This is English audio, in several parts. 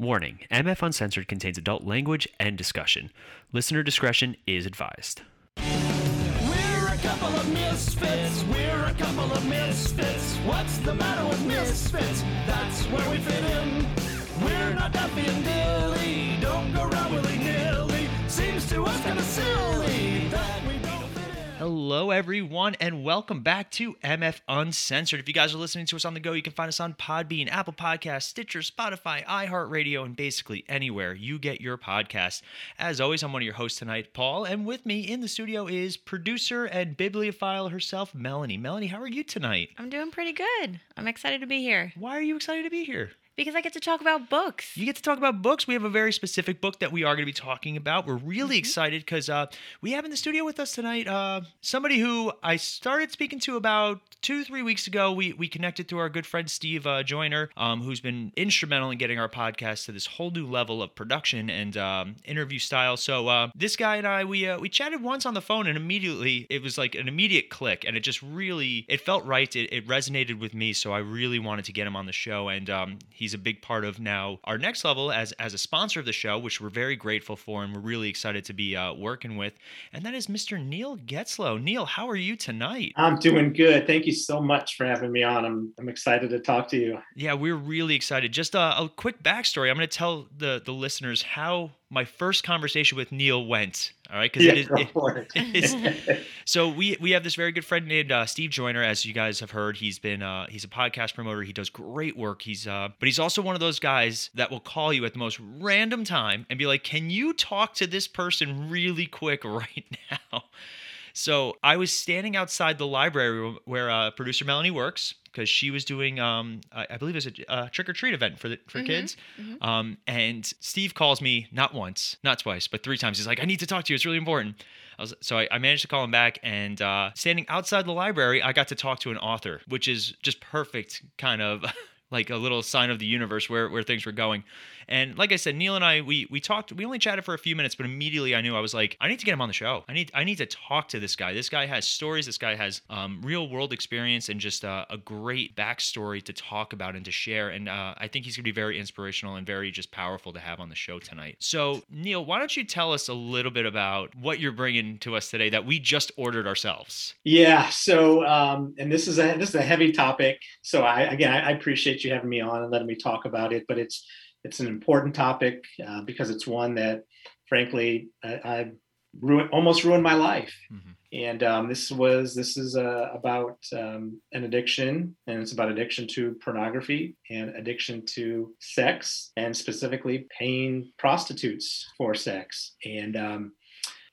Warning MF Uncensored contains adult language and discussion. Listener discretion is advised. We're a couple of misfits. We're a couple of misfits. What's the matter with misfits? That's where we fit in. We're not Duffy and Dilly. Don't go around willy nilly. Seems to us kind of silly Hello, everyone, and welcome back to MF Uncensored. If you guys are listening to us on the go, you can find us on Podbean, Apple Podcasts, Stitcher, Spotify, iHeartRadio, and basically anywhere you get your podcasts. As always, I'm one of your hosts tonight, Paul, and with me in the studio is producer and bibliophile herself, Melanie. Melanie, how are you tonight? I'm doing pretty good. I'm excited to be here Why are you excited to be here? Because I get to talk about books. You get to talk about books. We have a very specific book that we are going to be talking about. We're really Mm-hmm. excited because uh, we have in the studio with us tonight uh, somebody who I started speaking to about two, three weeks ago. We we connected through our good friend Steve uh, Joyner, um, who's been instrumental in getting our podcast to this whole new level of production and um, interview style. So uh, this guy and I, we uh, we chatted once on the phone, and immediately it was like an immediate click, and it just really it felt right. It, it resonated with me, so I really wanted to get him on the show, and um, he's a big part of now our next level as as a sponsor of the show, which we're very grateful for, and we're really excited to be uh, working with, and that is Mr. Neil Getzlow. Neil, how are you tonight? I'm doing good. Thank you so much for having me on. I'm I'm excited to talk to you. Yeah, we're really excited. Just a, a quick backstory. I'm going to tell the the listeners how my first conversation with Neil went. All right, because Yeah, it is. It, it is so we we have this very good friend named uh, Steve Joyner, as you guys have heard. He's been uh, he's a podcast promoter. He does great work. He's uh, but he's also one of those guys that will call you at the most random time and be like, "Can you talk to this person really quick right now?" So I was standing outside the library where uh, producer Melanie works because she was doing, um, I I believe it was a, trick or treat event for the, for Mhm, kids. mhm. Um, and Steve calls me not once, not twice, but three times. He's like, "I need to talk to you. It's really important." I was, so I, I managed to call him back, and uh, standing outside the library, I got to talk to an author, which is just perfect, kind of. Like a little sign of the universe where, where things were going. And like I said, Neil and I we we talked we only chatted for a few minutes, but immediately I knew I was like, I need to get him on the show. I need I need to talk to this guy. This guy has stories, this guy has um, real world experience and just uh, a great backstory to talk about and to share. And uh, I think he's gonna be very inspirational and very just powerful to have on the show tonight. So Neil, why don't you tell us a little bit about what you're bringing to us today that we just ordered ourselves? Yeah. So, um, and this is a this is a heavy topic. So, I again, I, I appreciate you having me on and letting me talk about it. But it's it's an important topic uh, because it's one that, frankly, I, I ruined almost ruined my life. Mhm. And um, this was this is uh, about um, an addiction, and it's about addiction to pornography and addiction to sex, and specifically paying prostitutes for sex. And um,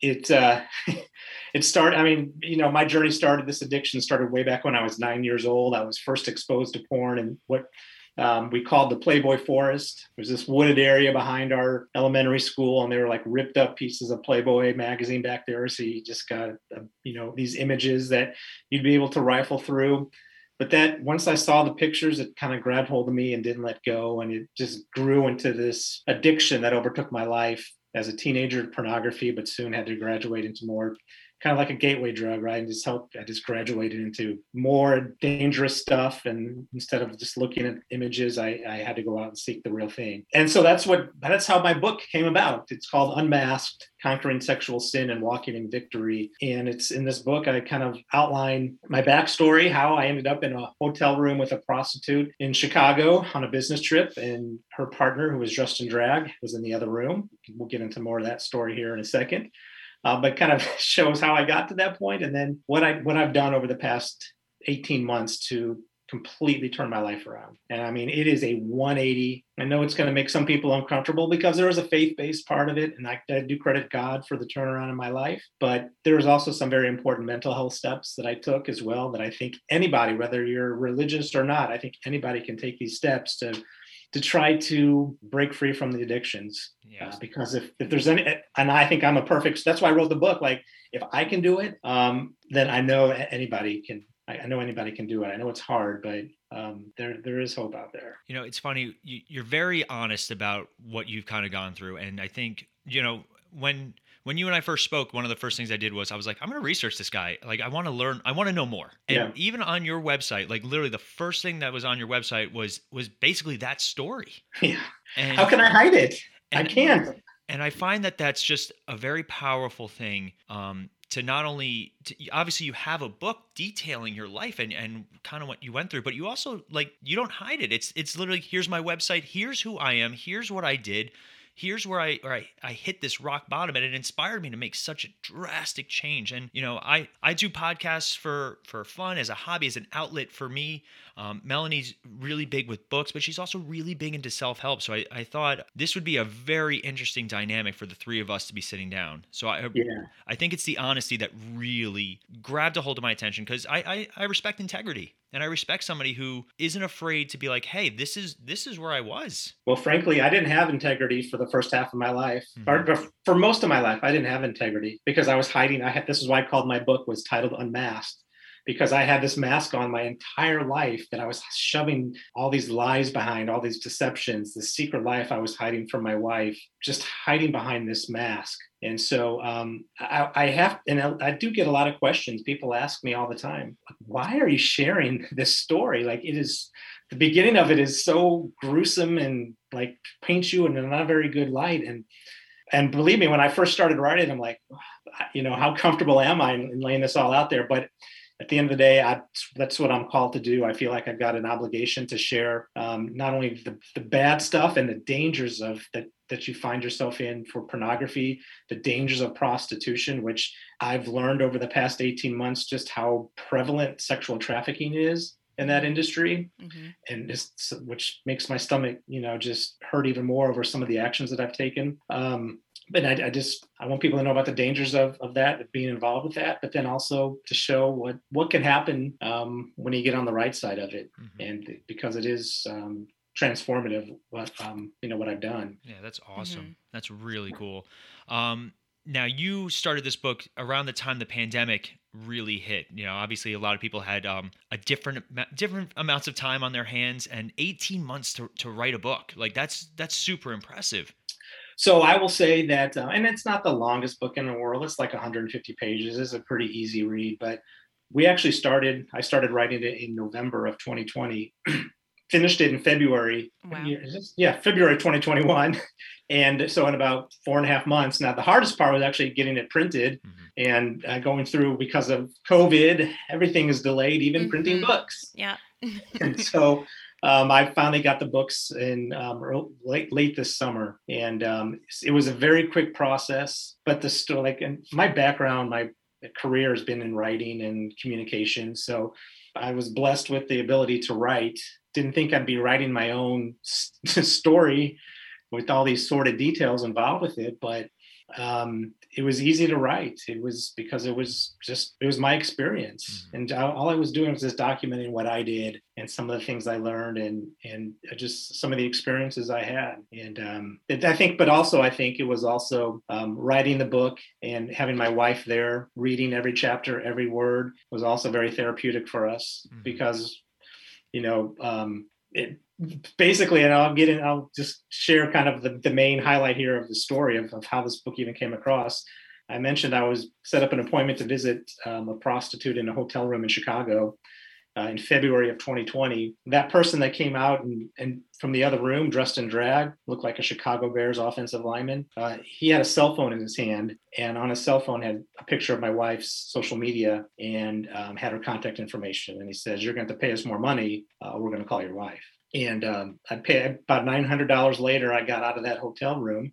it uh, it started. I mean, you know, my journey started. This addiction started way back when I was nine years old. I was first exposed to porn and what um, we called the Playboy Forest. There's this wooded area behind our elementary school, and they were like ripped up pieces of Playboy magazine back there. So you just got, uh, you know, these images that you'd be able to rifle through. But that once I saw the pictures, it kind of grabbed hold of me and didn't let go, and it just grew into this addiction that overtook my life as a teenager pornography, but soon had to graduate into more kind of like a gateway drug, right? And just helped, I just graduated into more dangerous stuff. And instead of just looking at images, I, I had to go out and seek the real thing. And so that's what, that's how my book came about. It's called Unmasked Conquering Sexual Sin and Walking in Victory. And it's in this book, I kind of outline my backstory, how I ended up in a hotel room with a prostitute in Chicago on a business trip. And her partner, who was dressed in drag, was in the other room. We'll get into more of that story here in a second uh, but kind of shows how I got to that point, and then what I what I've done over the past 18 months to completely turn my life around. And I mean, it is a 180. I know it's going to make some people uncomfortable because there is a faith-based part of it, and I, I do credit God for the turnaround in my life. But there was also some very important mental health steps that I took as well. That I think anybody, whether you're religious or not, I think anybody can take these steps to to try to break free from the addictions Yeah. uh, because if, if there's any and i think i'm a perfect that's why i wrote the book like if i can do it um, then i know anybody can I, I know anybody can do it i know it's hard but um, there there is hope out there You know, it's funny. You, you're very honest about what you've kind of gone through, and I think you know when when you and I first spoke, one of the first things I did was I was like, I'm going to research this guy. Like, I want to learn. I want to know more. And Yeah. even on your website, like literally the first thing that was on your website was was basically that story. yeah And, How can I hide it? And, I can't. and I find that that's just a very powerful thing um, to not only to, obviously you have a book detailing your life and and kind of what you went through, but you also like you don't hide it. It's it's literally here's my website, here's who I am, here's what I did. Here's where I where I, I hit this rock bottom and it inspired me to make such a drastic change. And you know, I I do podcasts for for fun as a hobby, as an outlet for me. Um, Melanie's really big with books, but she's also really big into self help. So I, I thought this would be a very interesting dynamic for the three of us to be sitting down. So I Yeah. I think it's the honesty that really grabbed a hold of my attention because I, I I respect integrity and I respect somebody who isn't afraid to be like, hey, this is this is where I was. Well, frankly, I didn't have integrity for the first half of my life, or Mhm. for most of my life. I didn't have integrity because I was hiding. I had this is why I called my book was titled Unmasked because I had this mask on my entire life that I was shoving all these lies behind, all these deceptions, the secret life I was hiding from my wife, just hiding behind this mask. And so um, I, I have, and I, I do get a lot of questions. People ask me all the time, why are you sharing this story? Like it is the beginning of it is so gruesome and like paints you in a not very good light. And and believe me, when I first started writing, I'm like, you know, how comfortable am I in laying this all out there? But at the end of the day, I, that's what I'm called to do. I feel like I've got an obligation to share um, not only the, the bad stuff and the dangers of that that you find yourself in for pornography, the dangers of prostitution, which I've learned over the past 18 months just how prevalent sexual trafficking is in that industry Mhm. and just which makes my stomach you know just hurt even more over some of the actions that i've taken um but I, I just i want people to know about the dangers of, of that of being involved with that but then also to show what what can happen um, when you get on the right side of it Mhm. and because it is um, transformative what um, you know what i've done Yeah, that's awesome. That's really cool. Um, now you started this book around the time the pandemic really hit. You know, obviously a lot of people had um, a different different amounts of time on their hands, and 18 months to, to write a book. Like that's that's super impressive. So I will say that, uh, and it's not the longest book in the world. It's like 150 pages. It's a pretty easy read, but we actually started. I started writing it in November of 2020. Finished it in February. Wow. Yeah, is this- yeah, February 2021. And so in about four and a half months. Now the hardest part was actually getting it printed Mhm. and uh, going through because of COVID. Everything is delayed, even printing Mhm. books Yeah. and so um, I finally got the books in um, earl- late late this summer, and um, it was a very quick process. But the story, like, and my background, my career has been in writing and communication, so I was blessed with the ability to write. Didn't think I'd be writing my own story with all these sordid details involved with it, but um, it was easy to write. It was because it was just it was my experience, Mhm. and I- all I was doing was just documenting what I did and some of the things I learned, and and just some of the experiences I had. And um, I think, but also I think it was also um, writing the book and having my wife there, reading every chapter, every word was also very therapeutic for us Mhm. because, you know, um, it basically, and I'll get in, I'll just share kind of the, the main highlight here of the story of, of how this book even came across. I mentioned I was set up an appointment to visit um, a prostitute in a hotel room in Chicago uh, in February of 2020. That person that came out and, and from the other room, dressed in drag, looked like a Chicago Bears offensive lineman. Uh, he had a cell phone in his hand, and on his cell phone had a picture of my wife's social media and um, had her contact information. And he says, "You're going to to pay us more money. Uh, we're going to call your wife." And um, I paid about nine hundred dollars later. I got out of that hotel room,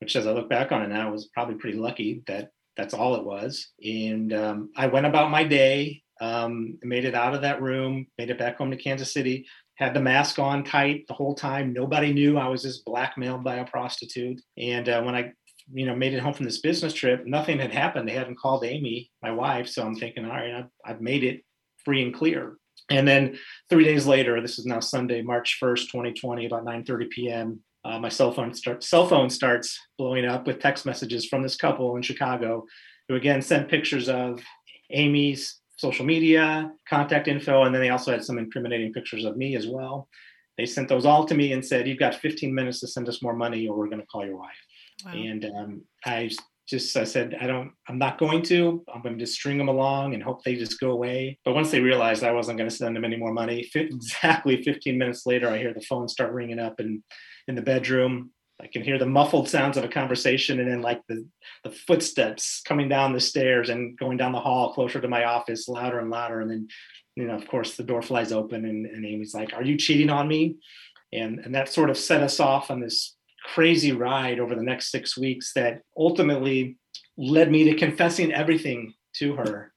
which, as I look back on it now, was probably pretty lucky that that's all it was. And um, I went about my day, um, made it out of that room, made it back home to Kansas City. Had the mask on tight the whole time. Nobody knew I was just blackmailed by a prostitute. And uh, when I you know, made it home from this business trip, nothing had happened. They hadn't called Amy, my wife. So I'm thinking, all right, I've, I've made it free and clear. And then three days later, this is now Sunday, March 1st, 2020, about 9:30 p.m. Uh, my cell phone start, cell phone starts blowing up with text messages from this couple in Chicago, who again sent pictures of Amy's social media, contact info, and then they also had some incriminating pictures of me as well. They sent those all to me and said, "You've got 15 minutes to send us more money, or we're going to call your wife." Wow. And um, I just I said I don't I'm not going to I'm going to just string them along and hope they just go away. But once they realized I wasn't going to send them any more money, exactly 15 minutes later, I hear the phone start ringing up in in the bedroom. I can hear the muffled sounds of a conversation and then like the the footsteps coming down the stairs and going down the hall closer to my office, louder and louder. And then you know, of course, the door flies open and, and Amy's like, "Are you cheating on me?" And and that sort of set us off on this crazy ride over the next six weeks that ultimately led me to confessing everything to her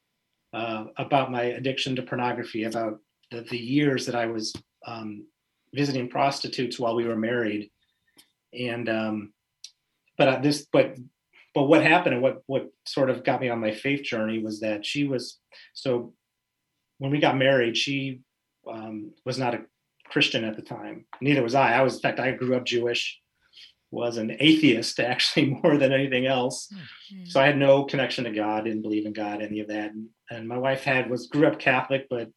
uh, about my addiction to pornography, about the, the years that I was um, visiting prostitutes while we were married, and um, but uh, this, but but what happened and what what sort of got me on my faith journey was that she was so when we got married, she um, was not a Christian at the time. Neither was I. I was, in fact, I grew up Jewish was an atheist actually more than anything else. Mm-hmm. So I had no connection to God, didn't believe in God, any of that. And, and my wife had was grew up Catholic, but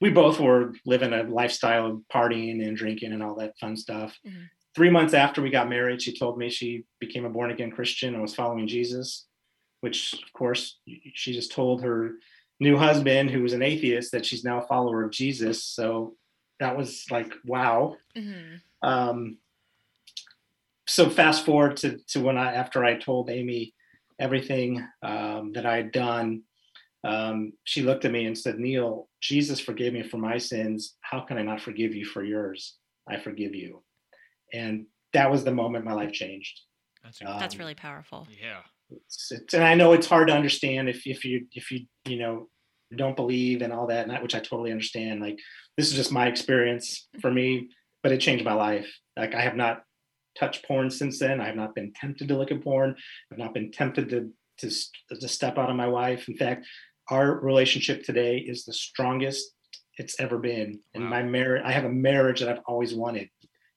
we both were living a lifestyle of partying and drinking and all that fun stuff. Mhm. Three months after we got married, she told me she became a born again Christian and was following Jesus, which of course she just told her new husband, who was an atheist, that she's now a follower of Jesus. So that was like, wow. Mhm. Um, so fast forward to, to when I after I told Amy everything um, that I had done, um, she looked at me and said, "Neil, Jesus forgave me for my sins. How can I not forgive you for yours? I forgive you." And that was the moment my life changed. That's Uh, That's Um, really powerful. yeah. It's, it's, and I know it's hard to understand if if you if you you know don't believe and all that, and that, which I totally understand. Like this is just my experience for me, but it changed my life. Like I have not touched porn since then. I have not been tempted to look at porn. I've not been tempted to to to step out on my wife. In fact, our relationship today is the strongest it's ever been. And Wow. my marriage, I have a marriage that I've always wanted.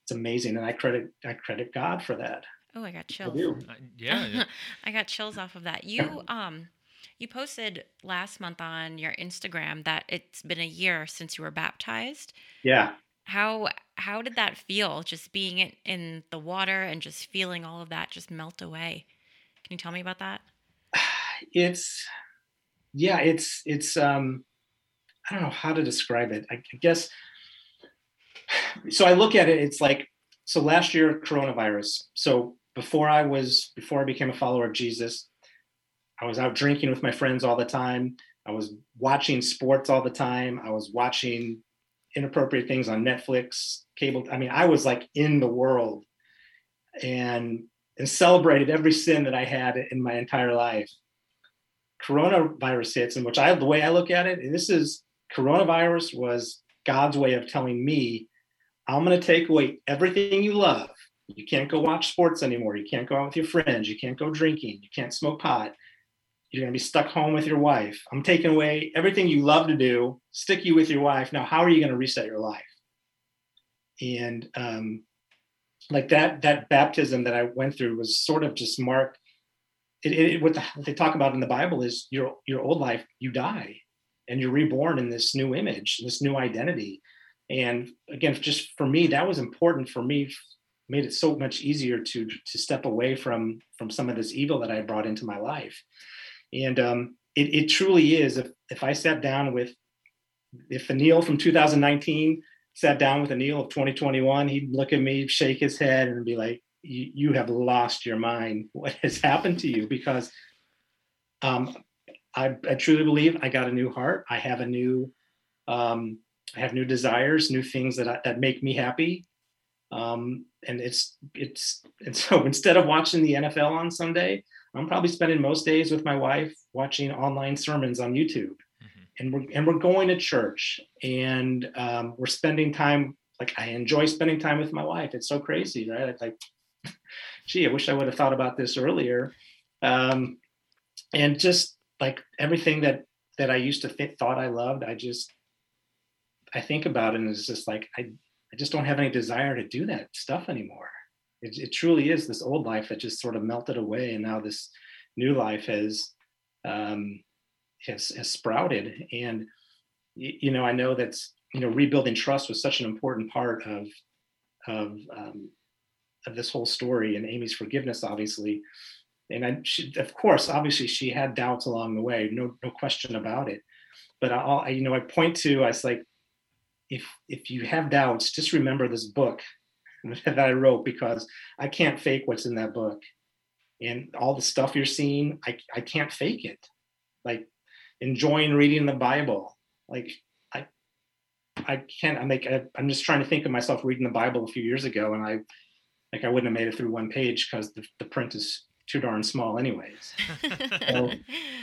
It's amazing, and I credit I credit God for that. Oh, I got I chills. do. Uh, yeah. yeah. I got chills off of that. You um you posted last month on your Instagram that it's been a year since you were baptized. Yeah. How how did that feel just being in, the water and just feeling all of that just melt away? Can you tell me about that? it's yeah it's it's um i don't know how to describe it I guess so i look at it it's like so last year coronavirus so before i was before i became a follower of jesus i was out drinking with my friends all the time i was watching sports all the time i was watching inappropriate things on netflix cable i mean i was like in the world and and celebrated every sin that i had in my entire life coronavirus hits, in which I the way I look at it, and this is coronavirus was God's way of telling me, I'm going to take away everything you love. You can't go watch sports anymore. You can't go out with your friends. You can't go drinking. You can't smoke pot. You're going to be stuck home with your wife. I'm taking away everything you love to do, stick you with your wife. Now, how are you going to reset your life? And um, like that, that baptism that I went through was sort of just marked it, it, what, the, what they talk about in the Bible is your your old life, you die, and you're reborn in this new image, this new identity. And again, just for me, that was important for me. Made it so much easier to to step away from from some of this evil that I brought into my life. And um, it, it truly is. If if I sat down with if Anil from 2019 sat down with Anil of 2021, he'd look at me, shake his head, and be like, you, have lost your mind. What has happened to you? Because um, I, I truly believe I got a new heart. I have a new, um, I have new desires, new things that I, that make me happy. Um, and it's it's and so instead of watching the NFL on Sunday, I'm probably spending most days with my wife watching online sermons on YouTube, Mhm. and we're and we're going to church, and um, we're spending time. Like I enjoy spending time with my wife. It's so crazy, right? It's like gee, I wish I would have thought about this earlier. Um, and just like everything that that I used to think thought I loved, I just I think about it and it's just like I I just don't have any desire to do that stuff anymore. It, it truly is this old life that just sort of melted away, and now this new life has um, has, has sprouted. And you know, I know that's you know rebuilding trust was such an important part of of um, of this whole story and Amy's forgiveness, obviously. and I, she, of course, obviously, she had doubts along the way, no, no question about it. But I, I, you know, I point to, I was like, if if you have doubts, just remember this book that I wrote because I can't fake what's in that book, and all the stuff you're seeing, I I can't fake it. Like enjoying reading the Bible, like I I can't. I'm like I, I'm just trying to think of myself reading the Bible a few years ago, and I like I wouldn't have made it through one page because the, the print is too darn small anyways. so,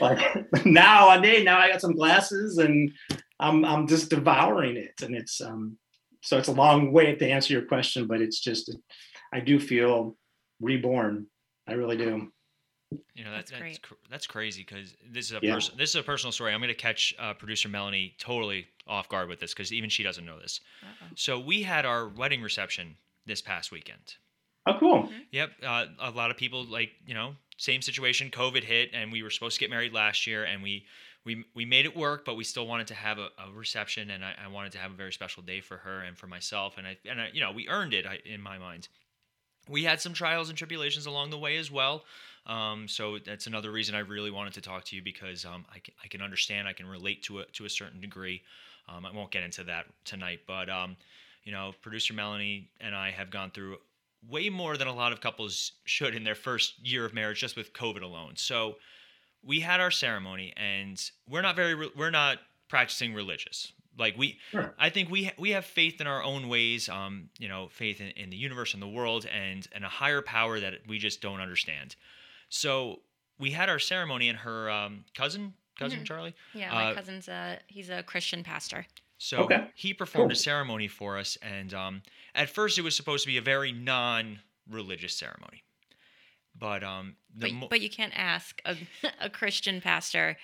like now I day now I got some glasses and I'm I'm just devouring it and it's um so it's a long way to answer your question but it's just I do feel reborn. I really do. You know that, That's that's great. cr- that's crazy because this is a Yeah. person. This is a personal story. I'm going to catch uh, producer Melanie totally off guard with this because even she doesn't know this. Uh-oh. So we had our wedding reception this past weekend. Oh cool. Yep, uh, a lot of people like you know same situation. COVID hit, and we were supposed to get married last year, and we we we made it work, but we still wanted to have a, a reception, and I, I wanted to have a very special day for her and for myself, and I and I, you know we earned it in my mind. We had some trials and tribulations along the way as well. Um, so that's another reason I really wanted to talk to you because um, I, can, I can understand, I can relate to it to a certain degree. Um, I won't get into that tonight, but um, you know, producer Melanie and I have gone through way more than a lot of couples should in their first year of marriage just with COVID alone. So we had our ceremony and we're not very re- we're not practicing religious. Like we Sure. I think we we have faith in our own ways, um, you know, faith in, in the universe and the world and and a higher power that we just don't understand. So we had our ceremony and her um, cousin, cousin Mhm. Charlie, Yeah, my Uh, cousin's a he's a Christian pastor. so Okay. he performed a ceremony for us, and um, at first it was supposed to be a very non-religious ceremony, but um, the But, mo- but you can't ask a, a Christian pastor,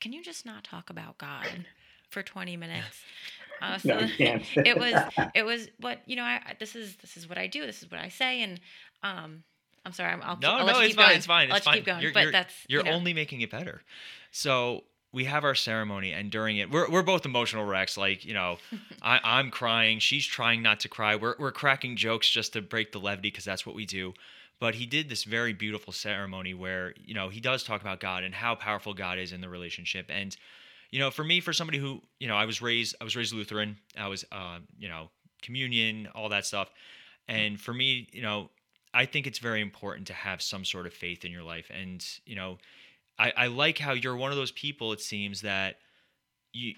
can you just not talk about God for 20 minutes? Uh, so No, you can't. it was it was what you know. I, I- this is this is what I do. This is what I say. And um, I'm sorry. I'm, I'll keep, no, I'll no, it's keep fine, going. it's fine, I'll it's let you fine. keep going. You're, but you're- that's you're you know, only making it better. So we have our ceremony, and during it, we're we're both emotional wrecks. Like you know, I, I'm crying, she's trying not to cry. We're we're cracking jokes just to break the levity because that's what we do. But he did this very beautiful ceremony where you know he does talk about God and how powerful God is in the relationship. And you know, for me, for somebody who you know, I was raised I was raised Lutheran. I was uh, you know communion, all that stuff. And for me, you know, I think it's very important to have some sort of faith in your life. And, you know, I, I like how you're one of those people, it seems, that you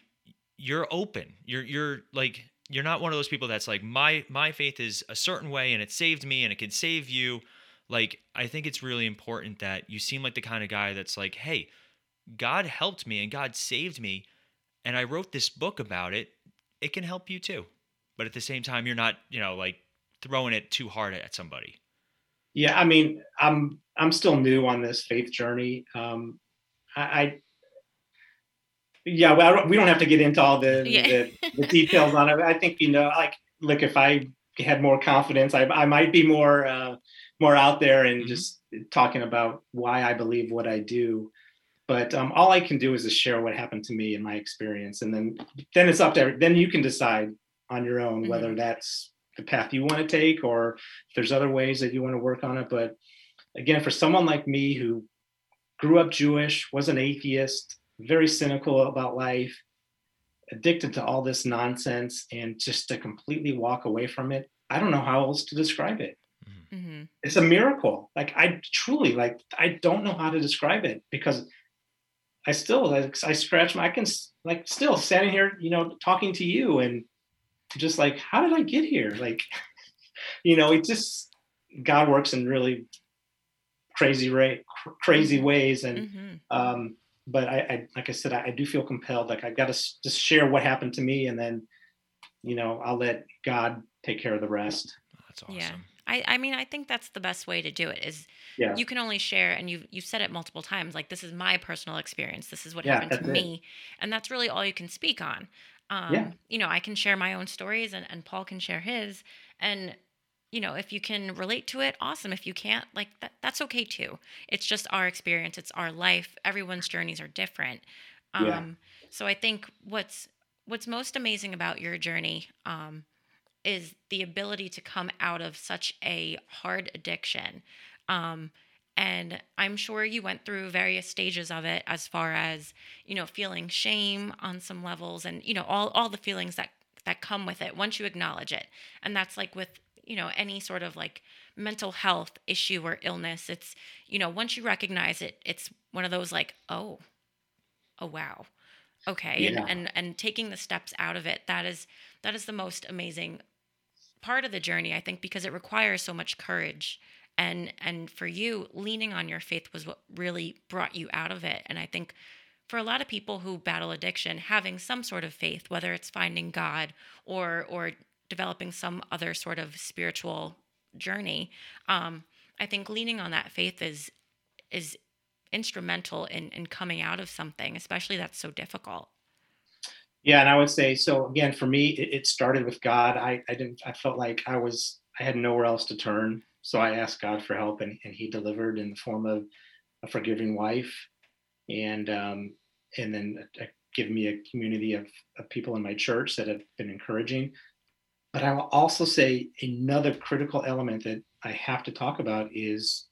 you're open. You're you're like you're not one of those people that's like, my my faith is a certain way and it saved me and it can save you. Like, I think it's really important that you seem like the kind of guy that's like, hey, God helped me and God saved me, and I wrote this book about it. It can help you too. But at the same time, you're not, you know, like throwing it too hard at somebody. Yeah, I mean, I'm I'm still new on this faith journey. Um, I, I yeah, well, we don't have to get into all the, Yeah. the, the details on it. I think you know, like, look, if I had more confidence, I, I might be more uh, more out there and Mhm. just talking about why I believe what I do. But um, all I can do is just share what happened to me and my experience, and then then it's up to every, then you can decide on your own whether that's the path you want to take or if there's other ways that you want to work on it. But again, for someone like me who grew up Jewish, was an atheist, very cynical about life, addicted to all this nonsense, and just to completely walk away from it, I don't know how else to describe it. Hmm It's a miracle. Like I truly like I don't know how to describe it because I still like I scratch my I can like still standing here, you know, talking to you and just like how did I get here? Like, you know, it just God works in really crazy right crazy ways and hmm um but I, I like i said I, I do feel compelled like i've got to s- just share what happened to me and then you know i'll let god take care of the rest That's awesome. Yeah. I, I mean, I think that's the best way to do it is yeah. you can only share and you've you've said it multiple times like this is my personal experience. This is what Yeah, happened to it. me. And that's really all you can speak on. Um Yeah. you know i can share my own stories and, and paul can share his. And you know if you can relate to it awesome. If you can't like that that's okay too. It's just our experience. It's our life. Everyone's journeys are different. Um Yeah. so i think what's what's most amazing about your journey um is the ability to come out of such a hard addiction um, And I'm sure you went through various stages of it as far as, you know, feeling shame on some levels and, you know, all, all the feelings that that come with it once you acknowledge it. And that's like with, you know, any sort of like mental health issue or illness. It's, you know, once you recognize it, it's one of those like, oh, oh wow. Okay. Yeah. And, and and taking the steps out of it, that is that is the most amazing part of the journey, I think, because it requires so much courage. And and for you, leaning on your faith was what really brought you out of it. And I think for a lot of people who battle addiction, having some sort of faith, whether it's finding God or or developing some other sort of spiritual journey, um, I think leaning on that faith is is instrumental in in coming out of something, especially that's so difficult. Yeah, and I would say so. Again, for me, it, it started with God. I, I didn't. I felt like I was. I had nowhere else to turn, so I asked God for help, and, and He delivered in the form of a forgiving wife, and um, and then uh, given me a community of, of people in my church that have been encouraging. But I will also say another critical element that I have to talk about is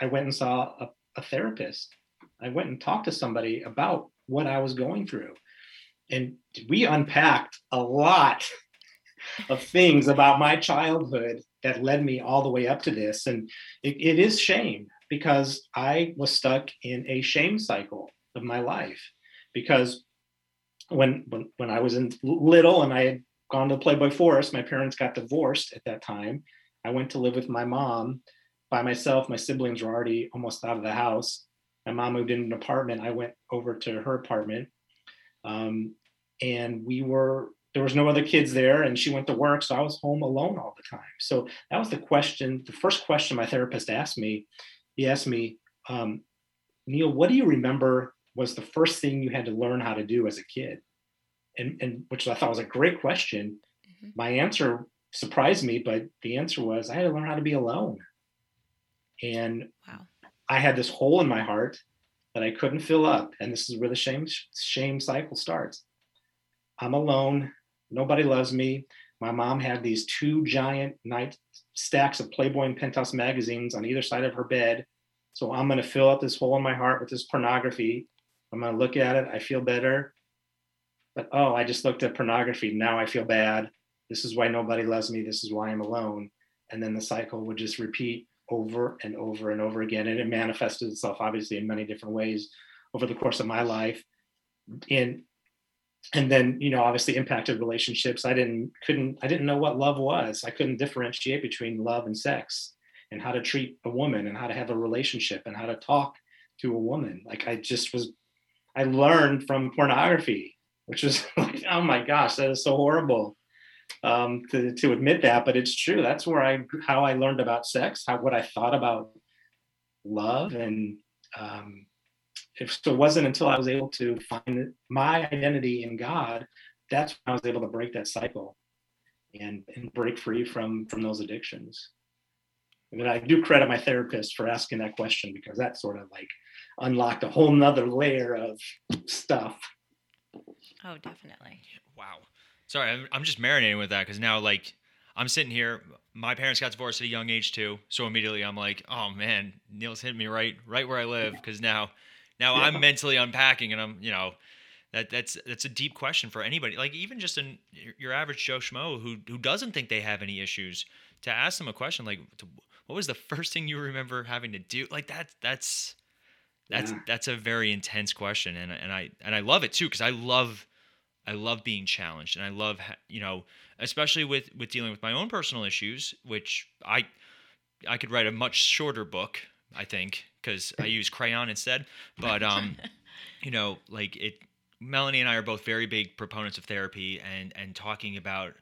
I went and saw a, a therapist. I went and talked to somebody about what I was going through and we unpacked a lot of things about my childhood that led me all the way up to this. And it, it is shame because i was stuck in a shame cycle of my life because when when, when i was in little and i had gone to playboy forest my parents got divorced at that time. I went to live with my mom by myself. My siblings were already almost out of the house. My mom moved in an apartment. I went over to her apartment um, and we were there was no other kids there and she went to work so i was home alone all the time. So that was the question the first question my therapist asked me. He asked me um, neil what do you remember was the first thing you had to learn how to do as a kid? And, and which i thought was a great question. Mm-hmm. my answer surprised me but the answer was i had to learn how to be alone. And Wow. i had this hole in my heart that i couldn't fill up and this is where the shame shame cycle starts I'm alone. Nobody loves me. My mom had these two giant night stacks of Playboy and Penthouse magazines on either side of her bed. So I'm going to fill up this hole in my heart with this pornography. I'm going to look at it. I feel better. But oh, I just looked at pornography. Now I feel bad. This is why nobody loves me. This is why I'm alone. And then the cycle would just repeat over and over and over again. And it manifested itself obviously in many different ways over the course of my life. In and then you know obviously impacted relationships i didn't couldn't i didn't know what love was i couldn't differentiate between love and sex and how to treat a woman and how to have a relationship and how to talk to a woman like i just was i learned from pornography which was like oh my gosh that is so horrible um, to, to admit that but it's true that's where i how i learned about sex how what i thought about love and um, if so it wasn't until I was able to find my identity in God, that's when I was able to break that cycle and, and break free from from those addictions. And I do credit my therapist for asking that question because that sort of like unlocked a whole nother layer of stuff. Oh, definitely. Wow. Sorry, I'm, I'm just marinating with that because now, like, I'm sitting here. My parents got divorced at a young age too, so immediately I'm like, oh man, Neil's hitting me right, right where I live. Because now, now Yeah. I'm mentally unpacking, and I'm, you know, that that's that's a deep question for anybody. Like even just in your- average Joe schmo who who doesn't think they have any issues, to ask them a question like, what was the first thing you remember having to do? Like that that's that's Yeah. that's a very intense question, and and I and I love it too because I love I love being challenged, and I love you know especially with with dealing with my own personal issues, which I I could write a much shorter book, I think, because I use crayon instead. But um, you know, like it. Melanie and I are both very big proponents of therapy and and talking about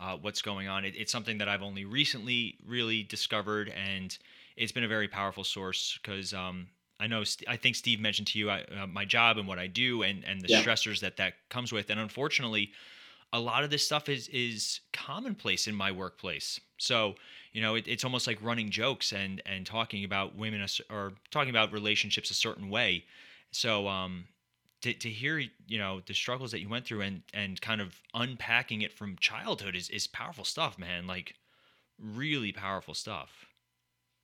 uh, what's going on. It, it's something that I've only recently really discovered, and it's been a very powerful source because um, I know St- I think Steve mentioned to you I, uh, my job and what I do and and the Yeah. stressors that that comes with, and unfortunately, a lot of this stuff is is commonplace in my workplace. So you know, it, it's almost like running jokes and and talking about women or talking about relationships a certain way. So um, to to hear you know the struggles that you went through and and kind of unpacking it from childhood is is powerful stuff, man. Like really powerful stuff.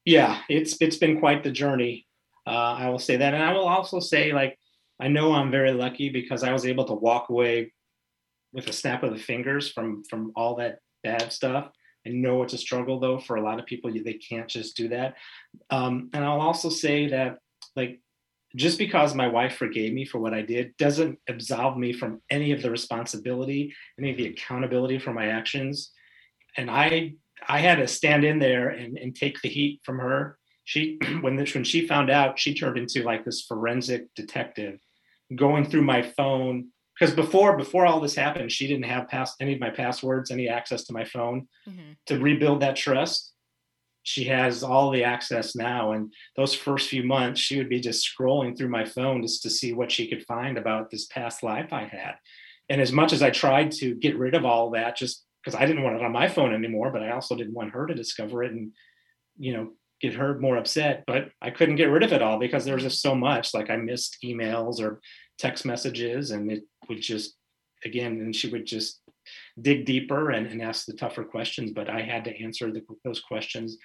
yeah, it's it's been quite the journey. Uh, I will say that, and I will also say like I know I'm very lucky because I was able to walk away with a snap of the fingers from from all that bad stuff. I know it's a struggle though for a lot of people. They can't just do that. Um, and I'll also say that like just because my wife forgave me for what I did doesn't absolve me from any of the responsibility, any of the accountability for my actions. And I I had to stand in there and, and take the heat from her. She when this when she found out, she turned into like this forensic detective, going through my phone. Because before before all this happened, she didn't have past any of my passwords, any access to my phone. Mm-hmm. To rebuild that trust, she has all the access now. And those first few months, she would be just scrolling through my phone just to see what she could find about this past life I had. And as much as I tried to get rid of all that, just because I didn't want it on my phone anymore, but I also didn't want her to discover it and, you know, get her more upset. But I couldn't get rid of it all because there was just so much. Like I missed emails or text messages, and it would just, again, and she would just dig deeper and, and ask the tougher questions. But I had to answer the, those questions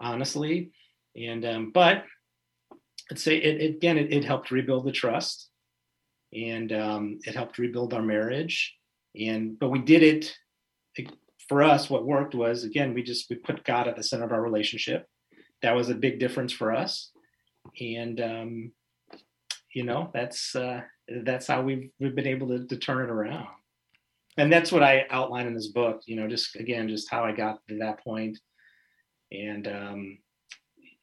honestly. And, um, but I'd say it, it again, it, it helped rebuild the trust and um, it helped rebuild our marriage. And, but we did it for us, what worked was again, we just we put God at the center of our relationship. That was a big difference for us, and um, you know that's uh, that's how we've we've been able to, to turn it around. And that's what I outline in this book. You know, just again, just how I got to that point, and um,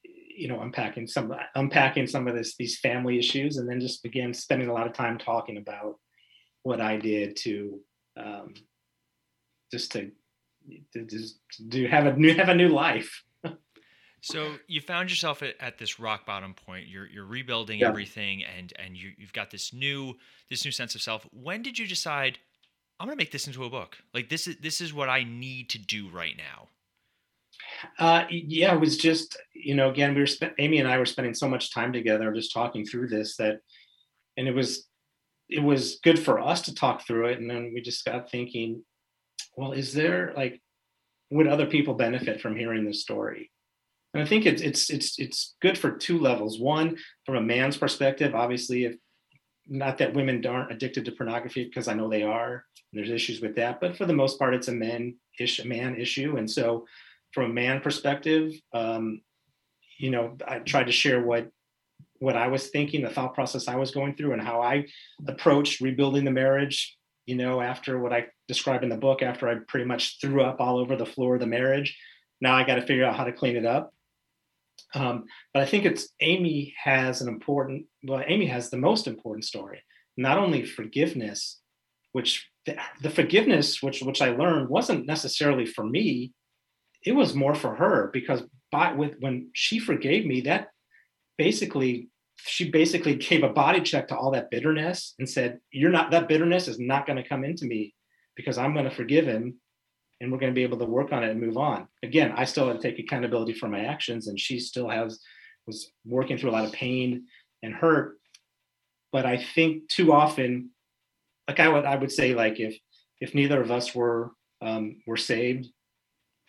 you know, unpacking some unpacking some of this these family issues, and then just begin spending a lot of time talking about what I did to um, just to, to just do have a new have a new life. So you found yourself at, at this rock bottom point. You're you're rebuilding Yeah. everything, and and you you've got this new this new sense of self. When did you decide I'm gonna make this into a book? Like this is this is what I need to do right now. Uh, yeah, it was just you know again we were spent Amy and I were spending so much time together just talking through this that, and it was it was good for us to talk through it, and then we just got thinking, well, is there like would other people benefit from hearing this story? And I think it's it's it's it's good for two levels. One, from a man's perspective, obviously, if not that women aren't addicted to pornography because I know they are. There's issues with that, but for the most part, it's a men issue, man issue. And so, from a man perspective, um, you know, I tried to share what what I was thinking, the thought process I was going through, and how I approached rebuilding the marriage. You know, after what I describe in the book, after I pretty much threw up all over the floor of the marriage, now I got to figure out how to clean it up. Um, but I think it's Amy has an important, well, Amy has the most important story. Not only forgiveness, which the, the forgiveness, which which I learned, wasn't necessarily for me. It was more for her because by with when she forgave me, that basically she basically gave a body check to all that bitterness and said, "You're not that bitterness is not going to come into me because I'm going to forgive him and we're going to be able to work on it and move on. Again, I still had to take accountability for my actions, and she still has was working through a lot of pain and hurt. But I think too often, like I would, I would say, like if if neither of us were um, were saved,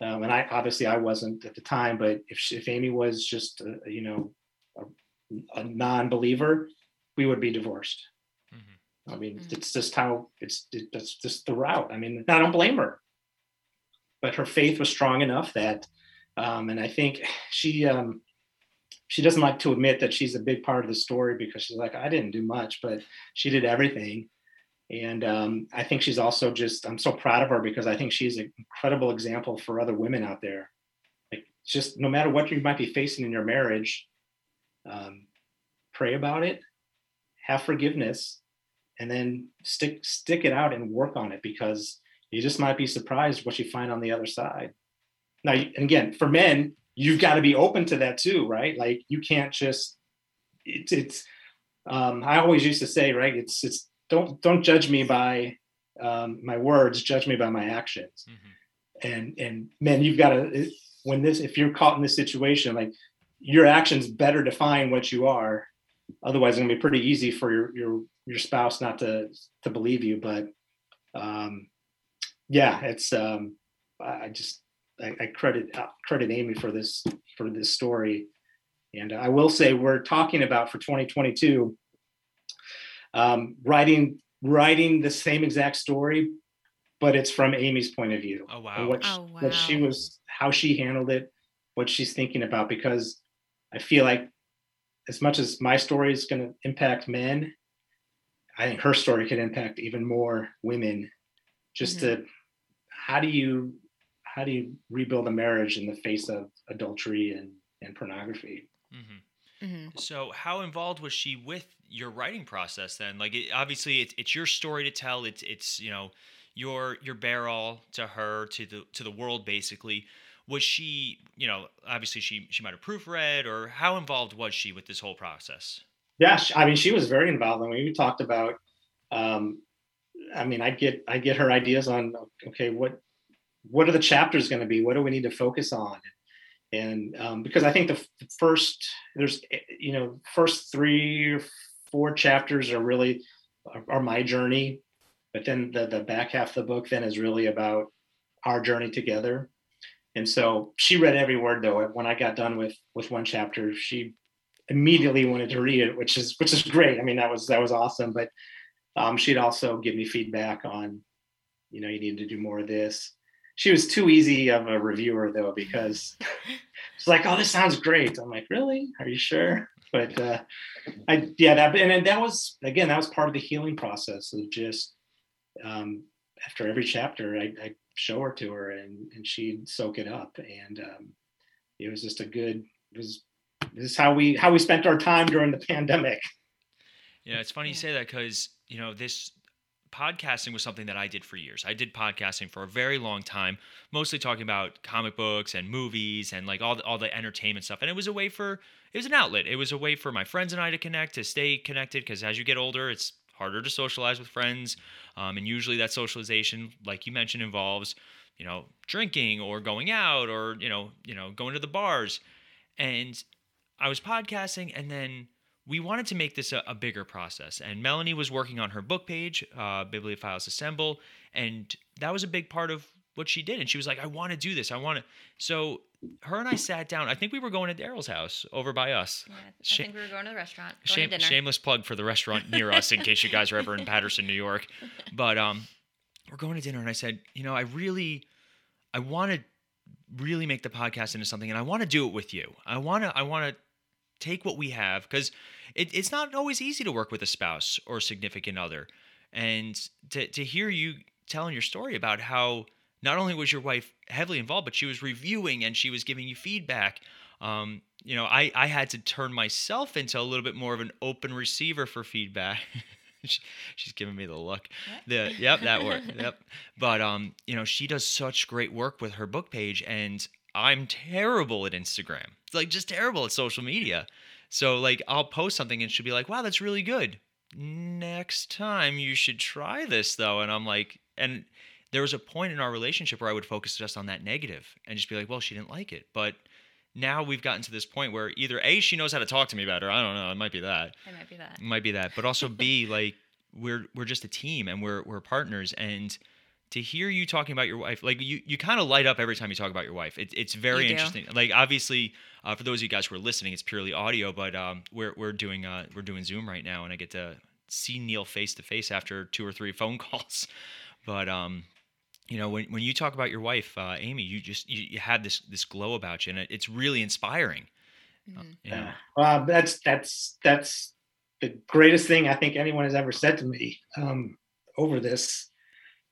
um, and I obviously I wasn't at the time, but if she, if Amy was just uh, you know a, a non-believer, we would be divorced. Mhm. I mean, Mhm. it's just how it's it, that's just the route. I mean, I don't blame her, but her faith was strong enough that, um, and I think she um, she doesn't like to admit that she's a big part of the story because she's like, I didn't do much, but she did everything. And um, I think she's also just I'm so proud of her because I think she's an incredible example for other women out there. Like just no matter what you might be facing in your marriage, um, pray about it, have forgiveness, and then stick stick it out and work on it because you just might be surprised what you find on the other side. Now, and again, for men, you've got to be open to that too, right? Like you can't just it's it's. Um, I always used to say, right? It's it's don't don't judge me by um, my words, judge me by my actions. Mhm. And and men, you've got to when this if you're caught in this situation, like your actions better define what you are. Otherwise, it's gonna be pretty easy for your your your spouse not to to believe you. But um, yeah, it's um, I I just I, I credit uh, credit Amy for this for this story. And I will say we're talking about for 2022 um, writing writing the same exact story, but it's from Amy's point of view. Oh wow. What, Oh, what she was, how she handled it, what she's thinking about. Because I feel like as much as my story is going to impact men, I think her story could impact even more women. Just to how do you how do you rebuild a marriage in the face of adultery and and pornography? hmm hmm So, how involved was she with your writing process then? Like, it, obviously, it's, it's your story to tell. It's it's you know your your bear all to her to the to the world basically. Was she you know obviously she she might have proofread or how involved was she with this whole process? Yeah, sh- I mean, she was very involved. And we talked about, um, I mean, I'd get I get her ideas on okay, what what are the chapters going to be? What do we need to focus on? And um, because I think the, f- the first there's eh, you know first three or four chapters are really are, are my journey, but then the the back half of the book then is really about our journey together. And so she read every word though. When I got done with with one chapter, she immediately wanted to read it, which is which is great. I mean, that was that was awesome. But um, she'd also give me feedback on, you know, you need to do more of this. She was too easy of a reviewer though, because she's like, "Oh, this sounds great." I'm like, "Really? Are you sure?" But uh, I yeah, that and then that was again that was part of the healing process of just um, after every chapter, I, I show her to her and and she'd soak it up, and um, it was just a good. It was this is how we how we spent our time during the pandemic. Yeah, it's funny you say that because you know this podcasting was something that I did for years. I did podcasting for a very long time, mostly talking about comic books and movies and like all the, all the entertainment stuff. And it was a way for it was an outlet. It was a way for my friends and I to connect, to stay connected. Because as you get older, it's harder to socialize with friends, um, and usually that socialization, like you mentioned, involves you know drinking or going out or you know you know going to the bars. And I was podcasting, and then we wanted to make this a, a bigger process. And Melanie was working on her book page, uh, Bibliophiles Assemble, and that was a big part of what she did. And she was like, "I want to do this. I want to." So her and I sat down. I think we were going to Daryl's house over by us. Yeah, I think we were going to the restaurant, Shame, to dinner. shameless plug for the restaurant near us in case you guys are ever in Patterson, New York. But um, we're going to dinner, and I said, you know, I really, I want to really make the podcast into something, and I want to do it with you. I want to, I want to take what we have because it, it's not always easy to work with a spouse or significant other, and to to hear you telling your story about how not only was your wife heavily involved, but she was reviewing and she was giving you feedback. Um, you know, I, I had to turn myself into a little bit more of an open receiver for feedback. She- She's giving me the look. The yep, that worked. Yep. But um, you know, she does such great work with her book page, and I'm terrible at Instagram. It's like just terrible at social media. So like I'll post something and she'll be like, "Wow, that's really good." Next time you should try this though. And I'm like, and there was a point in our relationship where I would focus just on that negative and just be like, "Well, she didn't like it." But now we've gotten to this point where either A, she knows how to talk to me better. I don't know. It might be that. It might be that. It might be that, but also B, like we're we're just a team and we're we're partners. And to hear you talking about your wife, like you you kind of light up every time you talk about your wife. It, it's very You do. interesting. Like obviously, uh, for those of you guys who are listening, it's purely audio, but um, we're we're doing uh we're doing Zoom right now, and I get to see Neil face to face after two or three phone calls. But um, you know, when when you talk about your wife, uh, Amy, you just you, you had this this glow about you, and it, it's really inspiring. Uh, Mhm. Yeah. Well, that's that's that's the greatest thing I think anyone has ever said to me um, over this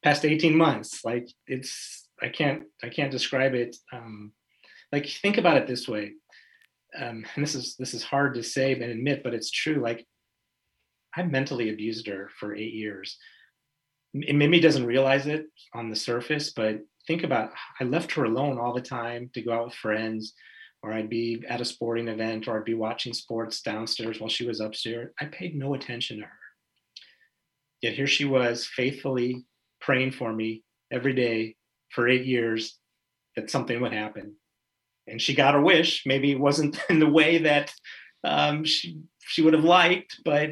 past 18 months. Like it's I can't I can't describe it. Um, like think about it this way. Um, and this is this is hard to say and admit, but it's true. Like I mentally abused her for eight years. M- Mimi doesn't realize it on the surface, but think about I left her alone all the time to go out with friends or I'd be at a sporting event, or I'd be watching sports downstairs while she was upstairs. I paid no attention to her. Yet here she was, faithfully praying for me every day for eight years that something would happen. And she got her wish. Maybe it wasn't in the way that um, she she would have liked, but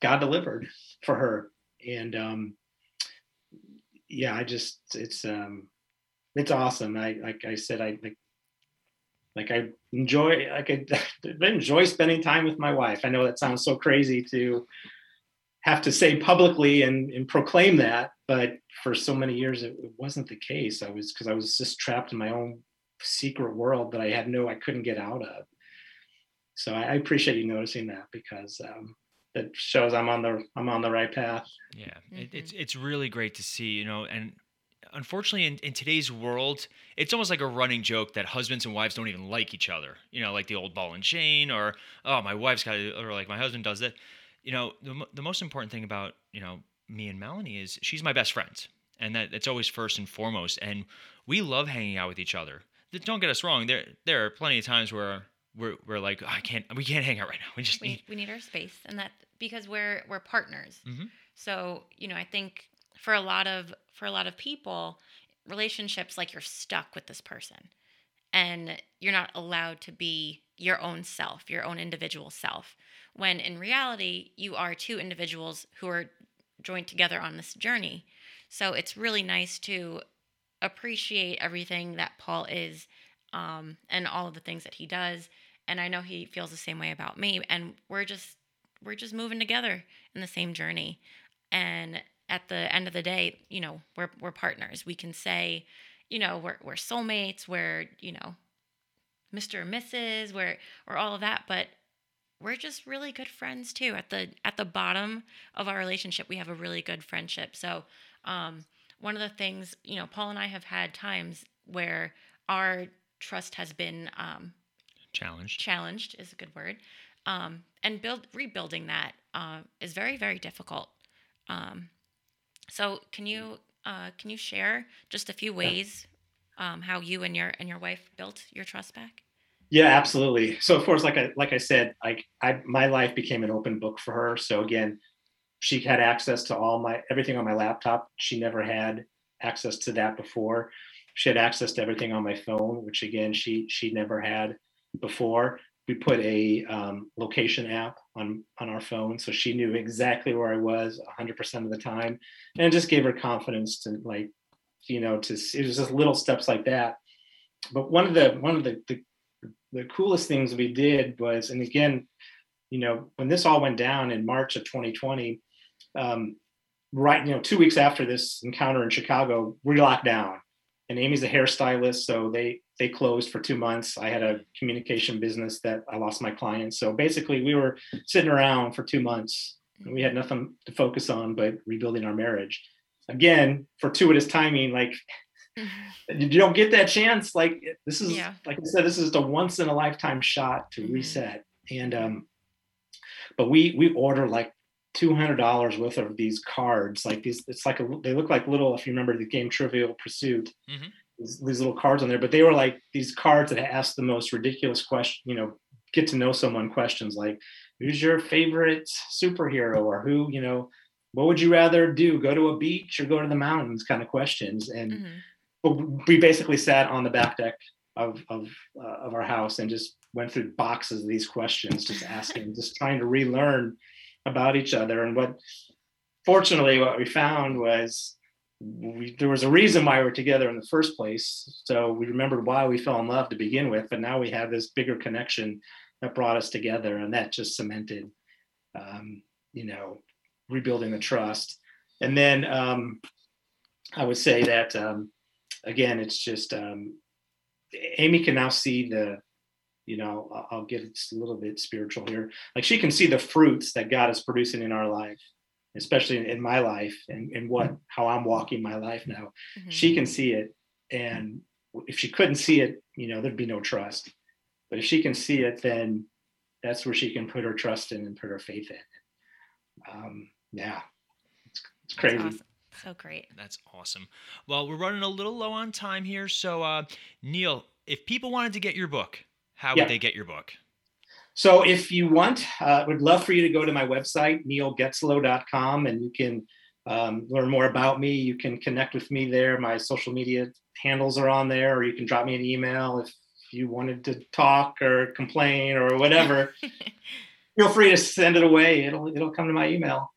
God delivered for her. And um, yeah, I just it's um, it's awesome. I like I said, I like like I enjoy like I, I enjoy spending time with my wife. I know that sounds so crazy to have to say publicly and, and proclaim that, but for so many years it, it wasn't the case. I was because I was just trapped in my own secret world that I had no I couldn't get out of. So I, I appreciate you noticing that because um, it shows I'm on the I'm on the right path. Yeah, Mm-hmm. it, it's it's really great to see, you know, and unfortunately in, in today's world, it's almost like a running joke that husbands and wives don't even like each other. You know, like the old ball and chain, or oh, my wife's got, it," or like my husband does it. You know, the the most important thing about you know me and Melanie is she's my best friend, and that it's always first and foremost. And we love hanging out with each other. Don't get us wrong. There there are plenty of times where we're we're like, "Oh, I can't, we can't hang out right now. We just we need. we need our space and that because we're we're partners Mhm. so you know i think for a lot of for a lot of people relationships like you're stuck with this person and you're not allowed to be your own self your own individual self when in reality you are two individuals who are joined together on this journey so it's really nice to appreciate everything that paul is um, and all of the things that he does and I know he feels the same way about me and we're just we're just moving together in the same journey and at the end of the day you know we're we're partners we can say you know we're we're soulmates we're you know Mr. and Mrs. we're we're all of that but we're just really good friends too. At the at the bottom of our relationship we have a really good friendship. So um one of the things you know Paul and I have had times where our trust has been um Challenged. challenged is a good word. Um, and build rebuilding that uh, is very very difficult. Um, so can you uh, can you share just a few ways um, how you and your and your wife built your trust back Yeah, absolutely. So of course, like I like I said, like I my life became an open book for her. So again, she had access to all my everything on my laptop. She never had access to that before. She had access to everything on my phone, which again she she never had before. We put a um, location app on on our phone, so she knew exactly where I was 100% of the time, and it just gave her confidence to like, you know, to it was just little steps like that. But one of the one of the, the the coolest things we did was, and again, you know, when this all went down in March of 2020, um, right, you know, two weeks after this encounter in Chicago, we locked down. And Amy's a hairstylist, so they they closed for two months. I had a communication business that I lost my clients. So basically, we were sitting around for two months. And we had nothing to focus on but rebuilding our marriage. Again, fortuitous timing, like you don't get that chance like this is Yeah. like i said this is the once in a lifetime shot to Mhm. reset and um but we we order like $200 worth of these cards like these it's like a they look like little if you remember the game trivial pursuit Mhm. these, these little cards on there but they were like these cards that ask the most ridiculous question you know get to know someone questions like who's your favorite superhero or who you know what would you rather do go to a beach or go to the mountains kind of questions and Mhm. We basically sat on the back deck of of uh, of our house and just went through boxes of these questions, just asking, just trying to relearn about each other. And what, fortunately, what we found was we, there was a reason why we were together in the first place. So we remembered why we fell in love to begin with, but now we have this bigger connection that brought us together, and that just cemented, um, you know, rebuilding the trust. And then um, I would say that um, again, it's just um, Amy can now see the, you know, I'll- get a little bit spiritual here. Like she can see the fruits that God is producing in our life, especially in, my life and, and what how I'm walking my life now. Mhm. She can see it, and if she couldn't see it, you know, there'd be no trust. But if she can see it, then that's where she can put her trust in and put her faith in. Um, yeah, it's, it's crazy. awesome. So great That's awesome. Well, we're running a little low on time here. So, uh, Neil, if people wanted to get your book, how Yeah. would they get your book? So if you want, uh, would love for you to go to my website, neilgetzlow.com, and you can um, learn more about me. You can connect with me there. My social media handles are on there, or you can drop me an email if you wanted to talk or complain or whatever. Feel free to send it away. It'll it'll come to my email.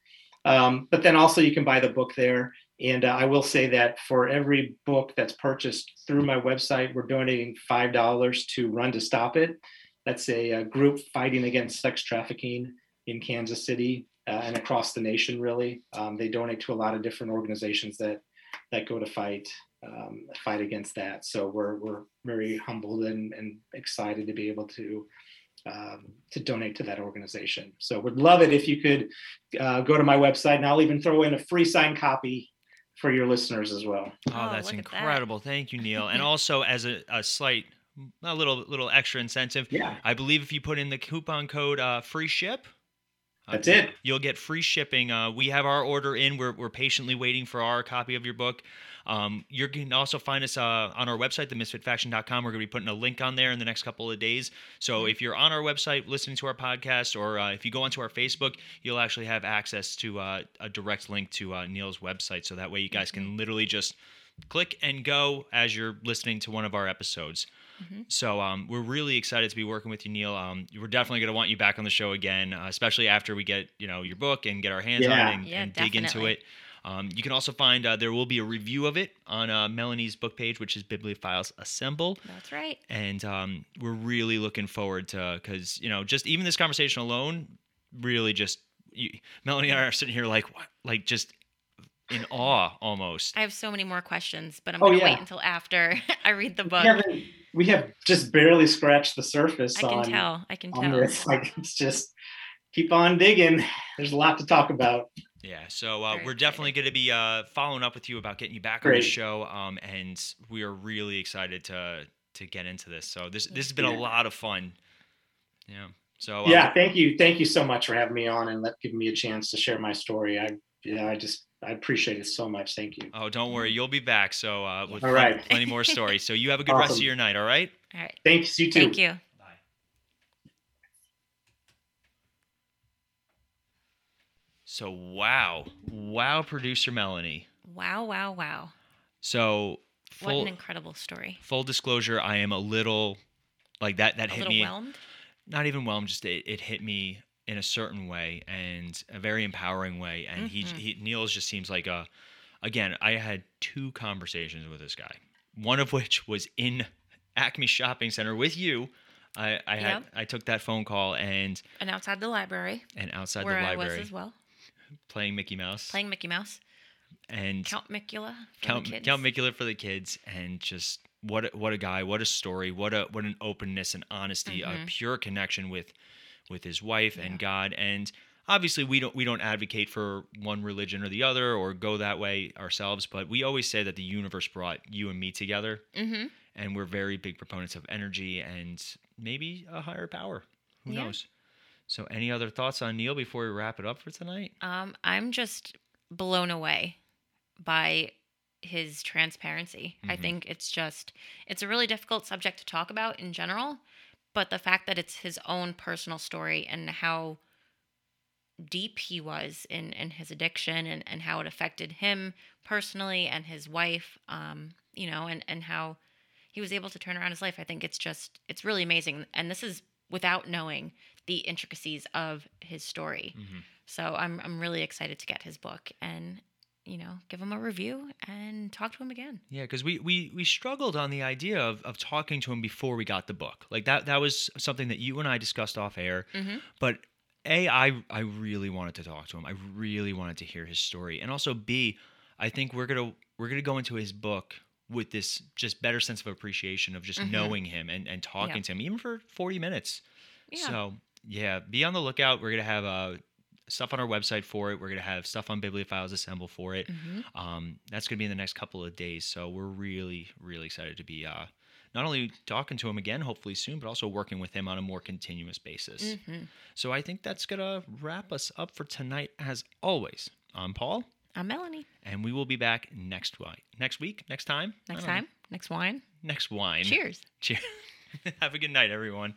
Um, but then also you can buy the book there. And uh, I will say that for every book that's purchased through my website, we're donating $5 to Run to Stop It. That's a, a group fighting against sex trafficking in Kansas City uh, and across the nation, really. Um, they donate to a lot of different organizations that, that go to fight. Um, fight against that. So we're we're very humbled and, and excited to be able to um, to donate to that organization. So would love it if you could uh, go to my website and I'll even throw in a free signed copy for your listeners as well. Oh, Oh, that's look at that. incredible. Thank you, Neil. And also as a, a slight a little little extra incentive, Yeah, I believe if you put in the coupon code uh, free ship, uh, that's it. You'll get free shipping. Uh, we have our order in. We're, we're patiently waiting for our copy of your book. Um, you can also find us uh, on our website, themisfitfaction.com. We're going to be putting a link on there in the next couple of days. So if you're on our website listening to our podcast, or uh, if you go onto our Facebook, you'll actually have access to uh, a direct link to uh, Neil's website. So that way you guys can literally just click and go as you're listening to one of our episodes. So um, we're really excited to be working with you, Neil. Um, we're definitely going to want you back on the show again, uh, especially after we get you know your book and get our hands on it and, Yeah, and dig into it. Um, you can also find uh, there will be a review of it on uh, Melanie's book page, which is Bibliophiles Assemble, That's right. and um, we're really looking forward to because you know just even this conversation alone, really just you, Melanie and I are sitting here like what, like just in awe almost. I have so many more questions, but I'm Oh, gonna yeah. wait until after I read the book. We haven't we have just barely scratched the surface I can on, tell. I can tell. this. Like it's just keep on digging. There's a lot to talk about. Yeah, so uh, we're definitely going to be uh, following up with you about getting you back on the show, um, and we are really excited to to get into this. So this this has been a lot of fun. Yeah. So uh, Yeah, thank you. Thank you so much for having me on and let giving me a chance to share my story. I yeah, I just I appreciate it so much. Thank you. Oh, don't worry, you'll be back. So uh, with All plen- right. plenty more stories. So you have a good rest of your night. All right. All right. Thanks, you too. Thank you. So wow, wow, producer Melanie. Wow, wow, wow. So What an incredible story. full disclosure, I am a little like that. That A hit me. whelmed. not even whelmed, just it, it hit me in a certain way and a very empowering way. And he, Mhm. he Neil's just seems like a again, I had two conversations with this guy. One of which was in Acme Shopping Center with you. I, I had I took that phone call and And outside the library, and outside the library was as well, playing Mickey Mouse playing Mickey Mouse, and Count Micula Count. Count Micula for the kids and just what a, what a guy, what a story, what a what an openness and honesty, a Mhm. pure connection with with his wife Yeah. and God. And obviously we don't we don't advocate for one religion or the other or go that way ourselves, but we always say that the universe brought you and me together Mm-hmm. and we're very big proponents of energy and maybe a higher power. Who Yeah. knows? So any other thoughts on Neil before we wrap it up for tonight? Um, I'm just blown away by his transparency. I Mhm. think it's just it's a really difficult subject to talk about in general, but the fact that it's his own personal story and how deep he was in in his addiction and and how it affected him personally and his wife um you know and and how he was able to turn around his life i think it's just it's really amazing and this is without knowing the intricacies of his story Mhm. so I'm I'm really excited to get his book and you know give him a review and talk to him again. Yeah, because we, we we struggled on the idea of, of talking to him before we got the book. Like that that was something that you and I discussed off air. Mhm. But a I I really wanted to talk to him. I really wanted to hear his story, and also b I think we're gonna we're gonna go into his book with this just better sense of appreciation of just Mhm. knowing him and and talking Yeah. to him even for forty minutes. Yeah. So yeah, be on the lookout. We're gonna have uh, stuff on our website for it. We're gonna have stuff on Bibliophiles Assemble for it. Mhm. Um, that's gonna be in the next couple of days. So we're really, really excited to be uh, not only talking to him again, hopefully soon, but also working with him on a more continuous basis. Mhm. So I think that's gonna wrap us up for tonight, as always. I'm Paul, I'm Melanie. and we will be back next week. Next week, next time, Next don't know. time, next wine. next wine. Cheers. Cheers. Have a good night, everyone.